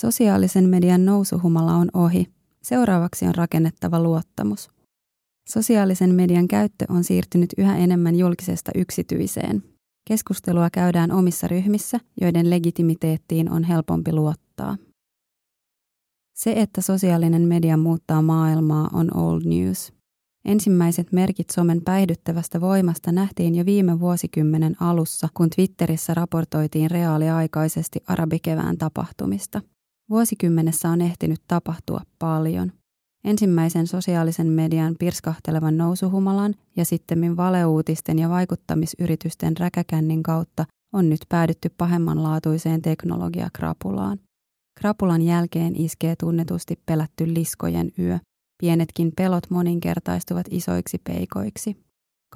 Sosiaalisen median nousuhumala on ohi. Seuraavaksi on rakennettava luottamus. Sosiaalisen median käyttö on siirtynyt yhä enemmän julkisesta yksityiseen. Keskustelua käydään omissa ryhmissä, joiden legitimiteettiin on helpompi luottaa. Se, että sosiaalinen media muuttaa maailmaa, on old news. Ensimmäiset merkit somen päihdyttävästä voimasta nähtiin jo viime vuosikymmenen alussa, kun Twitterissä raportoitiin reaaliaikaisesti arabikevään tapahtumista. Vuosikymmenessä on ehtinyt tapahtua paljon. Ensimmäisen sosiaalisen median pirskahtelevan nousuhumalan ja sittemmin valeuutisten ja vaikuttamisyritysten räkäkännin kautta on nyt päädytty pahemmanlaatuiseen teknologiakrapulaan. Krapulan jälkeen iskee tunnetusti pelätty liskojen yö. Pienetkin pelot moninkertaistuvat isoiksi peikoiksi.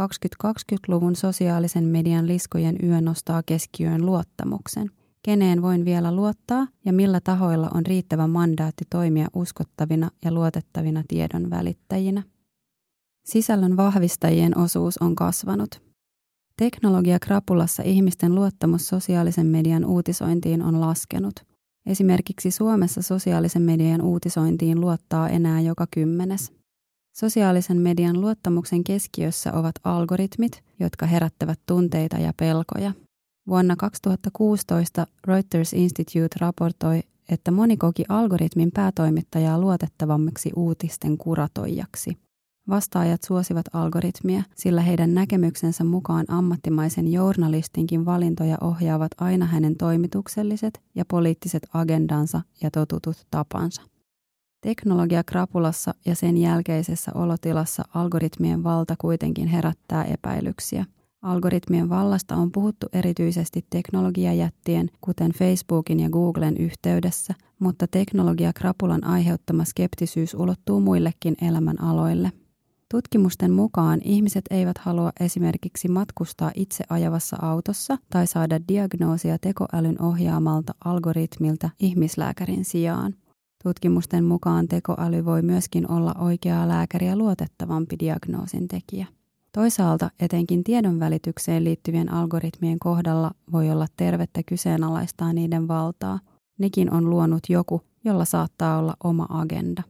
2020-luvun sosiaalisen median liskojen yö nostaa keskiöön luottamuksen. Keneen voin vielä luottaa ja millä tahoilla on riittävä mandaatti toimia uskottavina ja luotettavina tiedon välittäjinä. Sisällön vahvistajien osuus on kasvanut. Teknologia krapulassa ihmisten luottamus sosiaalisen median uutisointiin on laskenut – Esimerkiksi Suomessa sosiaalisen median uutisointiin luottaa enää joka kymmenes. Sosiaalisen median luottamuksen keskiössä ovat algoritmit, jotka herättävät tunteita ja pelkoja. Vuonna 2016 Reuters Institute raportoi, että moni koki algoritmin päätoimittajaa luotettavammaksi uutisten kuratoijaksi. Vastaajat suosivat algoritmia, sillä heidän näkemyksensä mukaan ammattimaisen journalistinkin valintoja ohjaavat aina hänen toimitukselliset ja poliittiset agendansa ja totutut tapansa. Teknologia krapulassa ja sen jälkeisessä olotilassa algoritmien valta kuitenkin herättää epäilyksiä. Algoritmien vallasta on puhuttu erityisesti teknologiajättien, kuten Facebookin ja Googlen yhteydessä, mutta teknologiakrapulan aiheuttama skeptisyys ulottuu muillekin elämänaloille – Tutkimusten mukaan ihmiset eivät halua esimerkiksi matkustaa itse ajavassa autossa tai saada diagnoosia tekoälyn ohjaamalta algoritmilta ihmislääkärin sijaan. Tutkimusten mukaan tekoäly voi myöskin olla oikeaa lääkäriä luotettavampi diagnoosin tekijä. Toisaalta etenkin tiedon välitykseen liittyvien algoritmien kohdalla voi olla tervettä kyseenalaistaa niiden valtaa. Nekin on luonut joku, jolla saattaa olla oma agenda.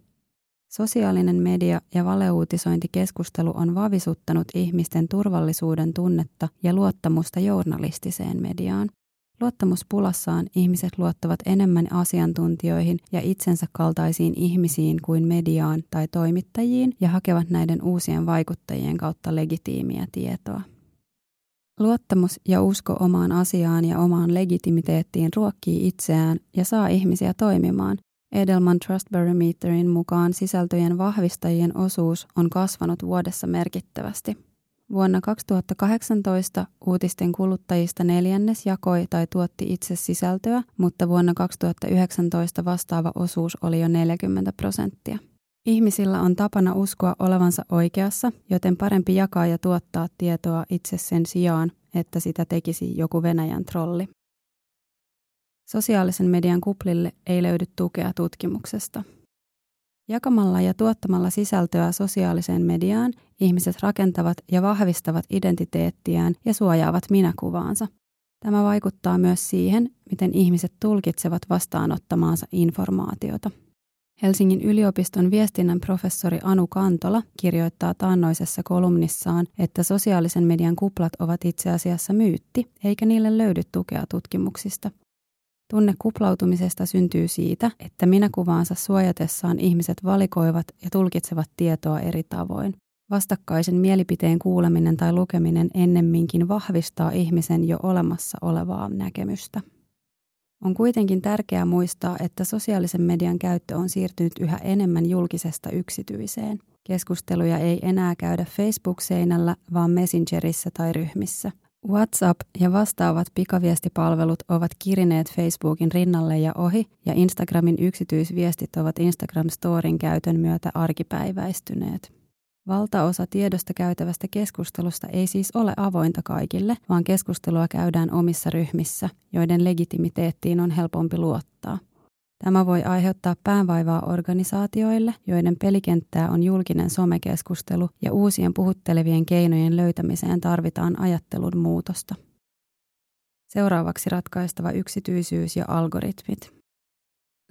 Sosiaalinen media ja valeuutisointikeskustelu on vavisuttanut ihmisten turvallisuuden tunnetta ja luottamusta journalistiseen mediaan. Luottamuspulassaan ihmiset luottavat enemmän asiantuntijoihin ja itsensä kaltaisiin ihmisiin kuin mediaan tai toimittajiin ja hakevat näiden uusien vaikuttajien kautta legitiimiä tietoa. Luottamus ja usko omaan asiaan ja omaan legitimiteettiin ruokkii itseään ja saa ihmisiä toimimaan, Edelman Trust Barometerin mukaan sisältöjen vahvistajien osuus on kasvanut vuodessa merkittävästi. Vuonna 2018 uutisten kuluttajista neljännes jakoi tai tuotti itse sisältöä, mutta vuonna 2019 vastaava osuus oli jo 40 prosenttia. Ihmisillä on tapana uskoa olevansa oikeassa, joten parempi jakaa ja tuottaa tietoa itse sen sijaan, että sitä tekisi joku Venäjän trolli. Sosiaalisen median kuplille ei löydy tukea tutkimuksesta. Jakamalla ja tuottamalla sisältöä sosiaaliseen mediaan ihmiset rakentavat ja vahvistavat identiteettiään ja suojaavat minäkuvaansa. Tämä vaikuttaa myös siihen, miten ihmiset tulkitsevat vastaanottamaansa informaatiota. Helsingin yliopiston viestinnän professori Anu Kantola kirjoittaa taannoisessa kolumnissaan, että sosiaalisen median kuplat ovat itse asiassa myytti, eikä niille löydy tukea tutkimuksista – Tunne kuplautumisesta syntyy siitä, että minäkuvaansa suojatessaan ihmiset valikoivat ja tulkitsevat tietoa eri tavoin. Vastakkaisen mielipiteen kuuleminen tai lukeminen ennemminkin vahvistaa ihmisen jo olemassa olevaa näkemystä. On kuitenkin tärkeää muistaa, että sosiaalisen median käyttö on siirtynyt yhä enemmän julkisesta yksityiseen. Keskusteluja ei enää käydä Facebook-seinällä, vaan Messengerissä tai ryhmissä – WhatsApp ja vastaavat pikaviestipalvelut ovat kirineet Facebookin rinnalle ja ohi, ja Instagramin yksityisviestit ovat Instagram Storin käytön myötä arkipäiväistyneet. Valtaosa tiedosta käytävästä keskustelusta ei siis ole avointa kaikille, vaan keskustelua käydään omissa ryhmissä, joiden legitimiteettiin on helpompi luottaa – Tämä voi aiheuttaa päänvaivaa organisaatioille, joiden pelikenttää on julkinen somekeskustelu ja uusien puhuttelevien keinojen löytämiseen tarvitaan ajattelun muutosta. Seuraavaksi ratkaistava yksityisyys ja algoritmit.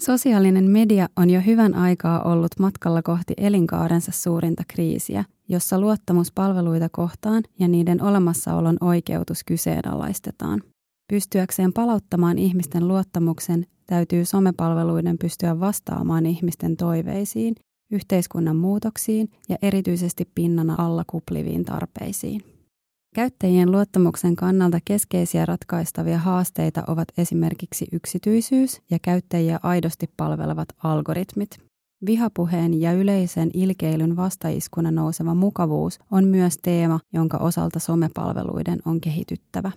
Sosiaalinen media on jo hyvän aikaa ollut matkalla kohti elinkaarensa suurinta kriisiä, jossa luottamus palveluita kohtaan ja niiden olemassaolon oikeutus kyseenalaistetaan. Pystyäkseen palauttamaan ihmisten luottamuksen täytyy somepalveluiden pystyä vastaamaan ihmisten toiveisiin, yhteiskunnan muutoksiin ja erityisesti pinnana alla kupliviin tarpeisiin. Käyttäjien luottamuksen kannalta keskeisiä ratkaistavia haasteita ovat esimerkiksi yksityisyys ja käyttäjiä aidosti palvelevat algoritmit. Vihapuheen ja yleisen ilkeilyn vastaiskuna nouseva mukavuus on myös teema, jonka osalta somepalveluiden on kehityttävä.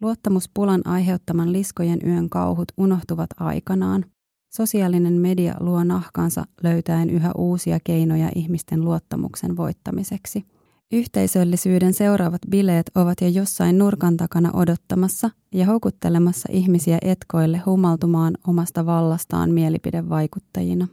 Luottamuspulan aiheuttaman liskojen yön kauhut unohtuvat aikanaan. Sosiaalinen media luo nahkansa löytäen yhä uusia keinoja ihmisten luottamuksen voittamiseksi. Yhteisöllisyyden seuraavat bileet ovat jo jossain nurkan takana odottamassa ja houkuttelemassa ihmisiä etkoille humaltumaan omasta vallastaan mielipidevaikuttajina.